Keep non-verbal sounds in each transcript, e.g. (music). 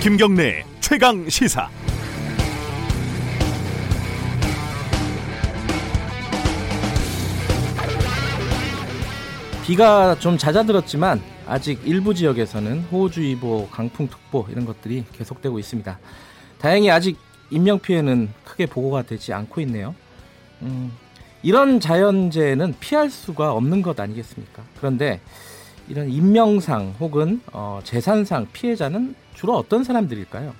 김경래 최강 시사. 비가 좀 잦아들었지만 아직 일부 지역에서는 호우주의보, 강풍특보 이런 것들이 계속되고 있습니다. 다행히 아직 인명 피해는 크게 보고가 되지 않고 있네요. 음, 이런 자연재해는 피할 수가 없는 것 아니겠습니까? 그런데 이런 인명상 혹은 어, 재산상 피해자는 주로 어떤 사람들일까요?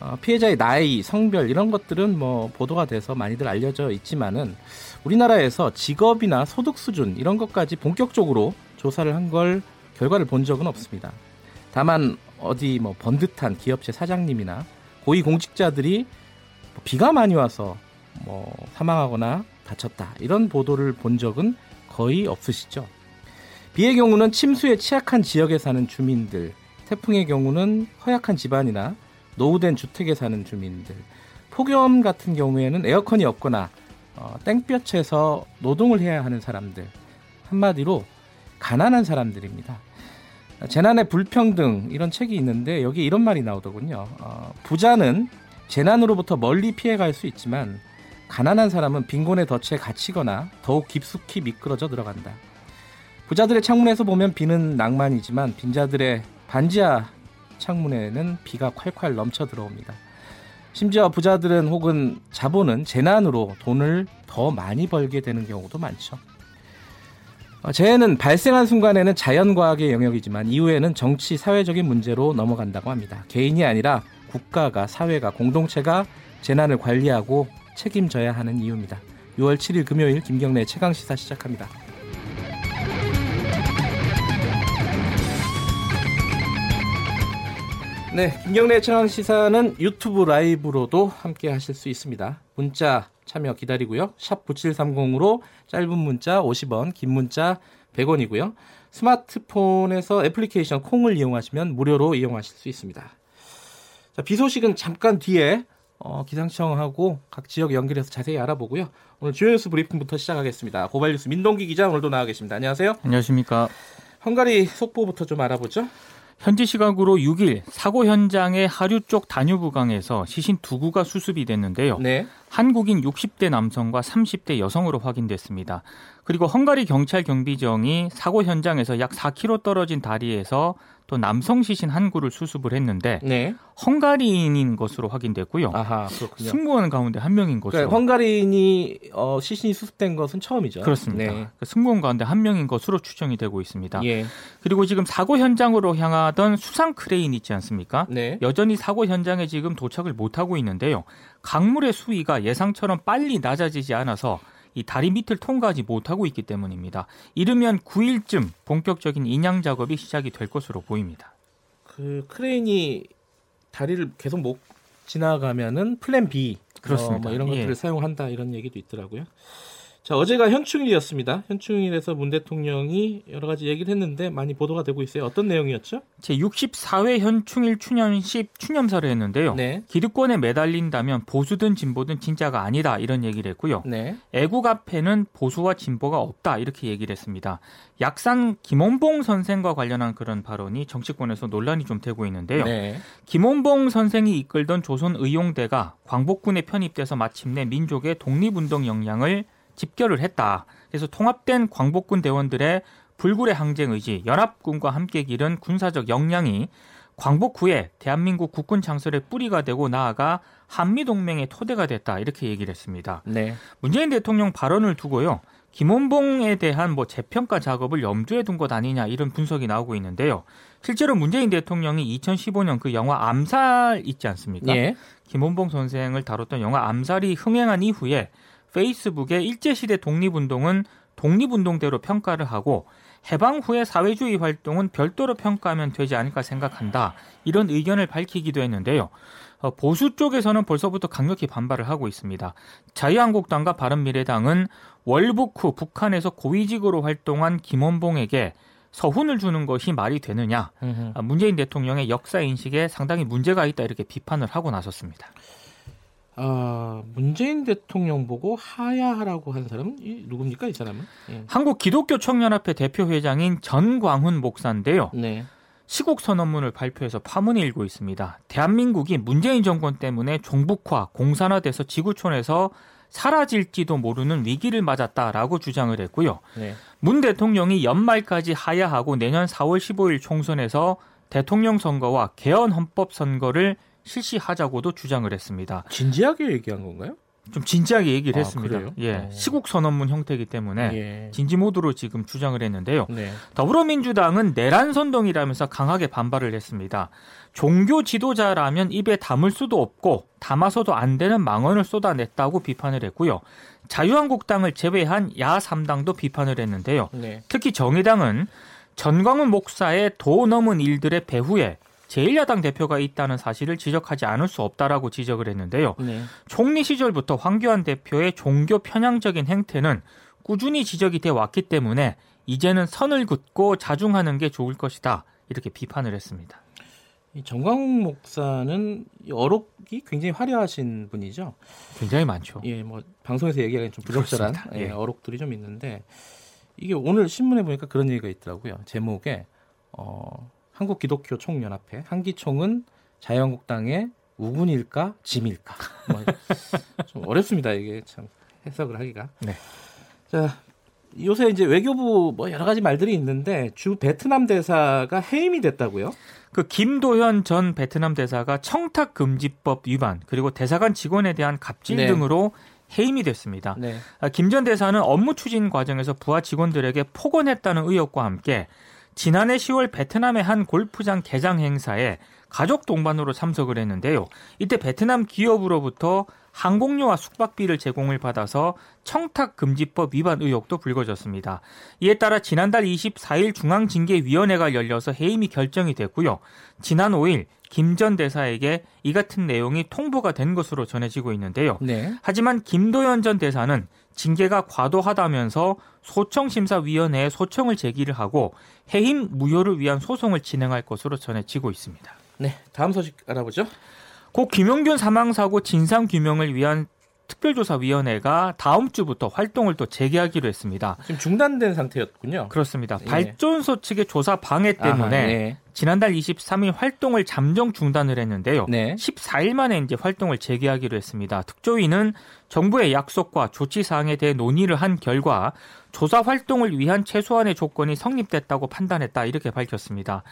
어, 피해자의 나이, 성별 이런 것들은 뭐 보도가 돼서 많이들 알려져 있지만은 우리나라에서 직업이나 소득 수준 이런 것까지 본격적으로 조사를 한 걸 결과를 본 적은 없습니다. 다만 어디 뭐 번듯한 기업체 사장님이나 고위 공직자들이 뭐 비가 많이 와서 뭐 사망하거나 다쳤다 이런 보도를 본 적은 거의 없으시죠. 비의 경우는 침수에 취약한 지역에 사는 주민들, 태풍의 경우는 허약한 집안이나 노후된 주택에 사는 주민들, 폭염 같은 경우에는 에어컨이 없거나 어, 땡볕에서 노동을 해야 하는 사람들, 한마디로 가난한 사람들입니다. 재난의 불평등 이런 책이 있는데 여기 이런 말이 나오더군요. 어, 부자는 재난으로부터 멀리 피해갈 수 있지만 가난한 사람은 빈곤의 덫에 갇히거나 더욱 깊숙이 미끄러져 들어간다. 부자들의 창문에서 보면 비는 낭만이지만 빈자들의 반지하 창문에는 비가 콸콸 넘쳐 들어옵니다. 심지어 부자들은 혹은 자본은 재난으로 돈을 더 많이 벌게 되는 경우도 많죠. 어, 재해는 발생한 순간에는 자연과학의 영역이지만 이후에는 정치, 사회적인 문제로 넘어간다고 합니다. 개인이 아니라 국가가, 사회가, 공동체가 재난을 관리하고 책임져야 하는 이유입니다. 6월 7일 금요일 김경래 최강 시사 시작합니다. 네, 김경래 최강 시사는 유튜브 라이브로도 함께 하실 수 있습니다. 문자 참여 기다리고요. 샵 9730으로 짧은 문자 50원, 긴 문자 100원이고요. 스마트폰에서 애플리케이션 콩을 이용하시면 무료로 이용하실 수 있습니다. 자, 비 소식은 잠깐 뒤에 어, 기상청하고 각 지역 연결해서 자세히 알아보고요. 오늘 주요 뉴스 브리핑부터 시작하겠습니다. 고발 뉴스 민동기 기자 오늘도 나와 계십니다. 안녕하세요. 안녕하십니까. 헝가리 속보부터 좀 알아보죠. 현지 시각으로 6일 사고 현장의 하류 쪽 단유부강에서 시신 두 구가 수습이 됐는데요. 네. 한국인 60대 남성과 30대 여성으로 확인됐습니다. 그리고 헝가리 경찰 경비정이 사고 현장에서 약 4km 떨어진 다리에서 또 남성 시신 한 구를 수습을 했는데 네. 헝가리인인 것으로 확인됐고요. 아하, 그렇군요. 승무원 가운데 한 명인 것으로. 그러니까 헝가리인이 어, 시신이 수습된 것은 처음이죠. 그렇습니다. 네. 그러니까 승무원 가운데 한 명인 것으로 추정이 되고 있습니다. 예. 그리고 지금 사고 현장으로 향하던 수상 크레인 있지 않습니까? 네. 여전히 사고 현장에 지금 도착을 못 하고 있는데요. 강물의 수위가 예상처럼 빨리 낮아지지 않아서 이 다리 밑을 통과하지 못하고 있기 때문입니다. 이르면 9일쯤 본격적인 인양 작업이 시작이 될 것으로 보입니다. 그 크레인이 다리를 계속 못 지나가면은 plan B 그렇습니다. 어, 뭐 이런 것들을 예. 사용한다 이런 얘기도 있더라고요. 자, 어제가 현충일이었습니다. 현충일에서 문 대통령이 여러 가지 얘기를 했는데 많이 보도가 되고 있어요. 어떤 내용이었죠? 제 64회 현충일 추념식 추념사를 했는데요. 네. 기득권에 매달린다면 보수든 진보든 진짜가 아니다 이런 얘기를 했고요. 네. 애국 앞에는 보수와 진보가 없다 이렇게 얘기를 했습니다. 약산 김원봉 선생과 관련한 그런 발언이 정치권에서 논란이 좀 되고 있는데요. 네. 김원봉 선생이 이끌던 조선 의용대가 광복군에 편입돼서 마침내 민족의 독립운동 역량을 집결을 했다. 그래서 통합된 광복군 대원들의 불굴의 항쟁 의지, 연합군과 함께 기른 군사적 역량이 광복 후에 대한민국 국군 창설의 뿌리가 되고 나아가 한미 동맹의 토대가 됐다 이렇게 얘기를 했습니다. 네. 문재인 대통령 발언을 두고요. 김원봉에 대한 뭐 재평가 작업을 염두에 둔 것 아니냐 이런 분석이 나오고 있는데요. 실제로 문재인 대통령이 2015년 그 영화 암살 있지 않습니까? 예. 김원봉 선생을 다뤘던 영화 암살이 흥행한 이후에 페이스북에 일제시대 독립운동은 독립운동대로 평가를 하고 해방 후의 사회주의 활동은 별도로 평가하면 되지 않을까 생각한다. 이런 의견을 밝히기도 했는데요. 어, 보수 쪽에서는 벌써부터 강력히 반발을 하고 있습니다. 자유한국당과 바른미래당은 월북 후 북한에서 고위직으로 활동한 김원봉에게 서훈을 주는 것이 말이 되느냐. 음흠. 문재인 대통령의 역사 인식에 상당히 문제가 있다 이렇게 비판을 하고 나섰습니다. 어, 문재인 대통령 보고 하야하라고 한 사람은 누굽니까 이 사람은? 예. 한국 기독교 청년협회 대표 회장인 전광훈 목사인데요. 네. 시국 선언문을 발표해서 파문이 일고 있습니다. 대한민국이 문재인 정권 때문에 종북화, 공산화돼서 지구촌에서 사라질지도 모르는 위기를 맞았다라고 주장을 했고요. 네. 문 대통령이 연말까지 하야하고 내년 4월 15일 총선에서 대통령 선거와 개헌 헌법 선거를 실시하자고도 주장을 했습니다. 진지하게 얘기한 건가요? 좀 진지하게 얘기를 아, 했습니다. 그래요? 예, 어. 시국 선언문 형태이기 때문에 예. 진지 모드로 지금 주장을 했는데요. 네. 더불어민주당은 내란 선동이라면서 강하게 반발을 했습니다. 종교 지도자라면 입에 담을 수도 없고 담아서도 안 되는 망언을 쏟아냈다고 비판을 했고요. 자유한국당을 제외한 야 3당도 비판을 했는데요. 네. 특히 정의당은 전광훈 목사의 도 넘은 일들의 배후에 제1야당 대표가 있다는 사실을 지적하지 않을 수 없다라고 지적을 했는데요. 네. 총리 시절부터 황교안 대표의 종교 편향적인 행태는 꾸준히 지적이 돼 왔기 때문에 이제는 선을 긋고 자중하는 게 좋을 것이다. 이렇게 비판을 했습니다. 이 정광훈 목사는 어록이 굉장히 화려하신 분이죠. 굉장히 많죠. 예, 뭐 방송에서 얘기하기는 좀 부적절한 예, 예, 어록들이 좀 있는데 이게 오늘 신문에 보니까 그런 얘기가 있더라고요. 제목에 어 한국 기독교 총연합회 한기총은 자유한국당의 우군일까 짐일까 (laughs) 뭐 좀 어렵습니다 이게 참 해석을 하기가. 네. 자 요새 이제 외교부 뭐 여러 가지 말들이 있는데 주 베트남 대사가 해임이 됐다고요? 그 김도현 전 베트남 대사가 청탁 금지법 위반 그리고 대사관 직원에 대한 갑질 네. 등으로 해임이 됐습니다. 네. 아, 김전 대사는 업무 추진 과정에서 부하 직원들에게 폭언했다는 의혹과 함께 지난해 10월 베트남의 한 골프장 개장 행사에 가족 동반으로 참석을 했는데요. 이때 베트남 기업으로부터 항공료와 숙박비를 제공을 받아서 청탁금지법 위반 의혹도 불거졌습니다. 이에 따라 지난달 24일 중앙징계위원회가 열려서 해임이 결정이 됐고요. 지난 5일 김 전 대사에게 이 같은 내용이 통보가 된 것으로 전해지고 있는데요. 네. 하지만 김도현 전 대사는 징계가 과도하다면서 소청심사위원회에 소청을 제기를 하고 해임 무효를 위한 소송을 진행할 것으로 전해지고 있습니다. 네, 다음 소식 알아보죠. 고 김용균 사망 사고 진상 규명을 위한 특별조사위원회가 다음 주부터 활동을 또 재개하기로 했습니다. 지금 중단된 상태였군요. 그렇습니다. 예. 발전소 측의 조사 방해 때문에 아하, 네. 지난달 23일 활동을 잠정 중단을 했는데요. 네. 14일 만에 이제 활동을 재개하기로 했습니다. 특조위는 정부의 약속과 조치 사항에 대해 논의를 한 결과 조사 활동을 위한 최소한의 조건이 성립됐다고 판단했다 이렇게 밝혔습니다.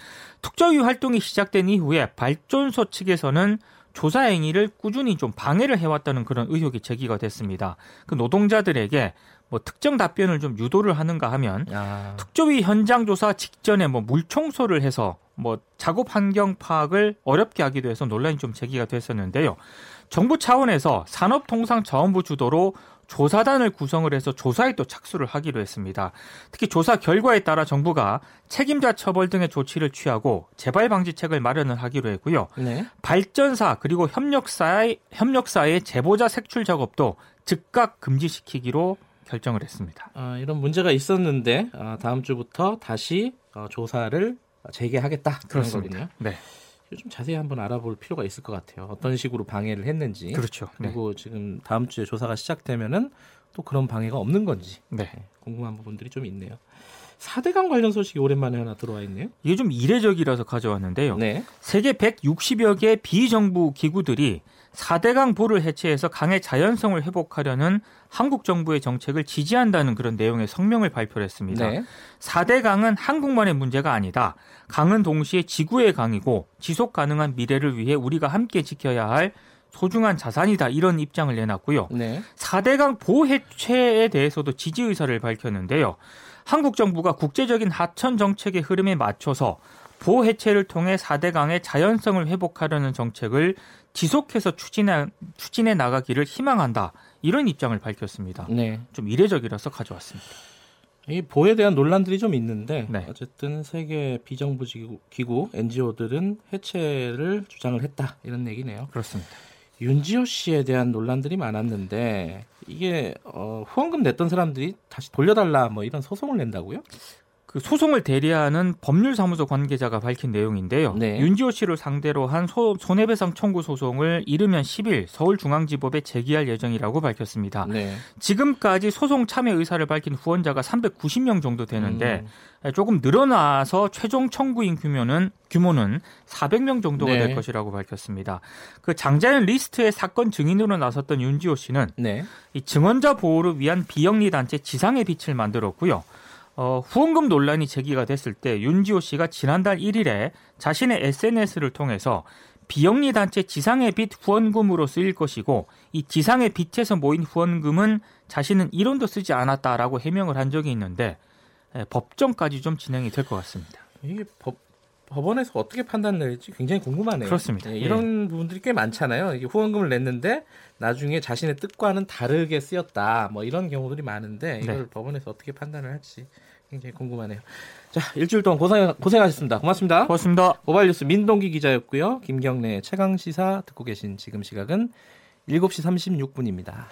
특조위 활동이 시작된 이후에 발전소 측에서는 조사 행위를 꾸준히 좀 방해를 해왔다는 그런 의혹이 제기가 됐습니다. 그 노동자들에게 뭐 특정 답변을 좀 유도를 하는가 하면 아. 특조위 현장 조사 직전에 뭐 물 청소를 해서 뭐 작업 환경 파악을 어렵게 하기도 해서 논란이 좀 제기가 됐었는데요. 정부 차원에서 산업통상자원부 주도로 조사단을 구성을 해서 조사에 또 착수를 하기로 했습니다. 특히 조사 결과에 따라 정부가 책임자 처벌 등의 조치를 취하고 재발 방지책을 마련을 하기로 했고요. 네. 발전사 그리고 협력사의 협력사의 제보자 색출 작업도 즉각 금지시키기로 결정을 했습니다. 아, 이런 문제가 있었는데 아, 다음 주부터 다시 어, 조사를 재개하겠다 그런. 거군요. 네. 좀 자세히 한번 알아볼 필요가 있을 것 같아요. 어떤 식으로 방해를 했는지. 그렇죠. 그리고 네. 지금 다음 주에 조사가 시작되면은 또 그런 방해가 없는 건지 네. 네 궁금한 부분들이 좀 있네요. 4대강 관련 소식이 오랜만에 하나 들어와 있네요. 이게 좀 이례적이라서 가져왔는데요. 네. 세계 160여 개 비정부 기구들이 4대강 보를 해체해서 강의 자연성을 회복하려는 한국 정부의 정책을 지지한다는 그런 내용의 성명을 발표를 했습니다. 네. 4대강은 한국만의 문제가 아니다. 강은 동시에 지구의 강이고 지속 가능한 미래를 위해 우리가 함께 지켜야 할 소중한 자산이다 이런 입장을 내놨고요. 네. 4대강 보호 해체에 대해서도 지지 의사를 밝혔는데요. 한국 정부가 국제적인 하천 정책의 흐름에 맞춰서 보호 해체를 통해 4대강의 자연성을 회복하려는 정책을 지속해서 추진해, 추진해 나가기를 희망한다. 이런 입장을 밝혔습니다. 네. 좀 이례적이라서 가져왔습니다. 이 보호에 대한 논란들이 좀 있는데 네. 어쨌든 세계 비정부 기구 NGO들은 해체를 주장을 했다 이런 얘기네요. 그렇습니다. 윤지호 씨에 대한 논란들이 많았는데 이게 어, 후원금 냈던 사람들이 다시 돌려달라 뭐 이런 소송을 낸다고요? 그 소송을 대리하는 법률사무소 관계자가 밝힌 내용인데요. 네. 윤지호 씨를 상대로 한 소, 손해배상 청구 소송을 이르면 10일 서울중앙지법에 제기할 예정이라고 밝혔습니다. 네. 지금까지 소송 참여 의사를 밝힌 후원자가 390명 정도 되는데 음. 조금 늘어나서 최종 청구인 규모는 규모는 400명 정도가 네. 될 것이라고 밝혔습니다. 그 장자연 리스트의 사건 증인으로 나섰던 윤지호 씨는 네. 이 증언자 보호를 위한 비영리 단체 지상의 빛을 만들었고요. 어, 후원금 논란이 제기가 됐을 때 윤지호 씨가 지난달 1일에 자신의 SNS를 통해서 비영리 단체 지상의 빛 후원금으로 쓰일 것이고 이 지상의 빛에서 모인 후원금은 자신은 1원도 쓰지 않았다라고 해명을 한 적이 있는데 예, 법정까지 좀 진행이 될 것 같습니다. 이게 법 법원에서 어떻게 판단 내릴지 굉장히 궁금하네요. 그렇습니다. 네, 이런 예. 부분들이 꽤 많잖아요. 이게 후원금을 냈는데 나중에 자신의 뜻과는 다르게 쓰였다. 뭐 이런 경우들이 많은데 이걸 네. 법원에서 어떻게 판단을 할지 굉장히 궁금하네요. 자, 일주일 동안 고생, 고생하셨습니다. 고맙습니다. 고맙습니다. 모바일뉴스 민동기 기자였고요. 김경래 최강 시사 듣고 계신 지금 시각은 7시 36분입니다.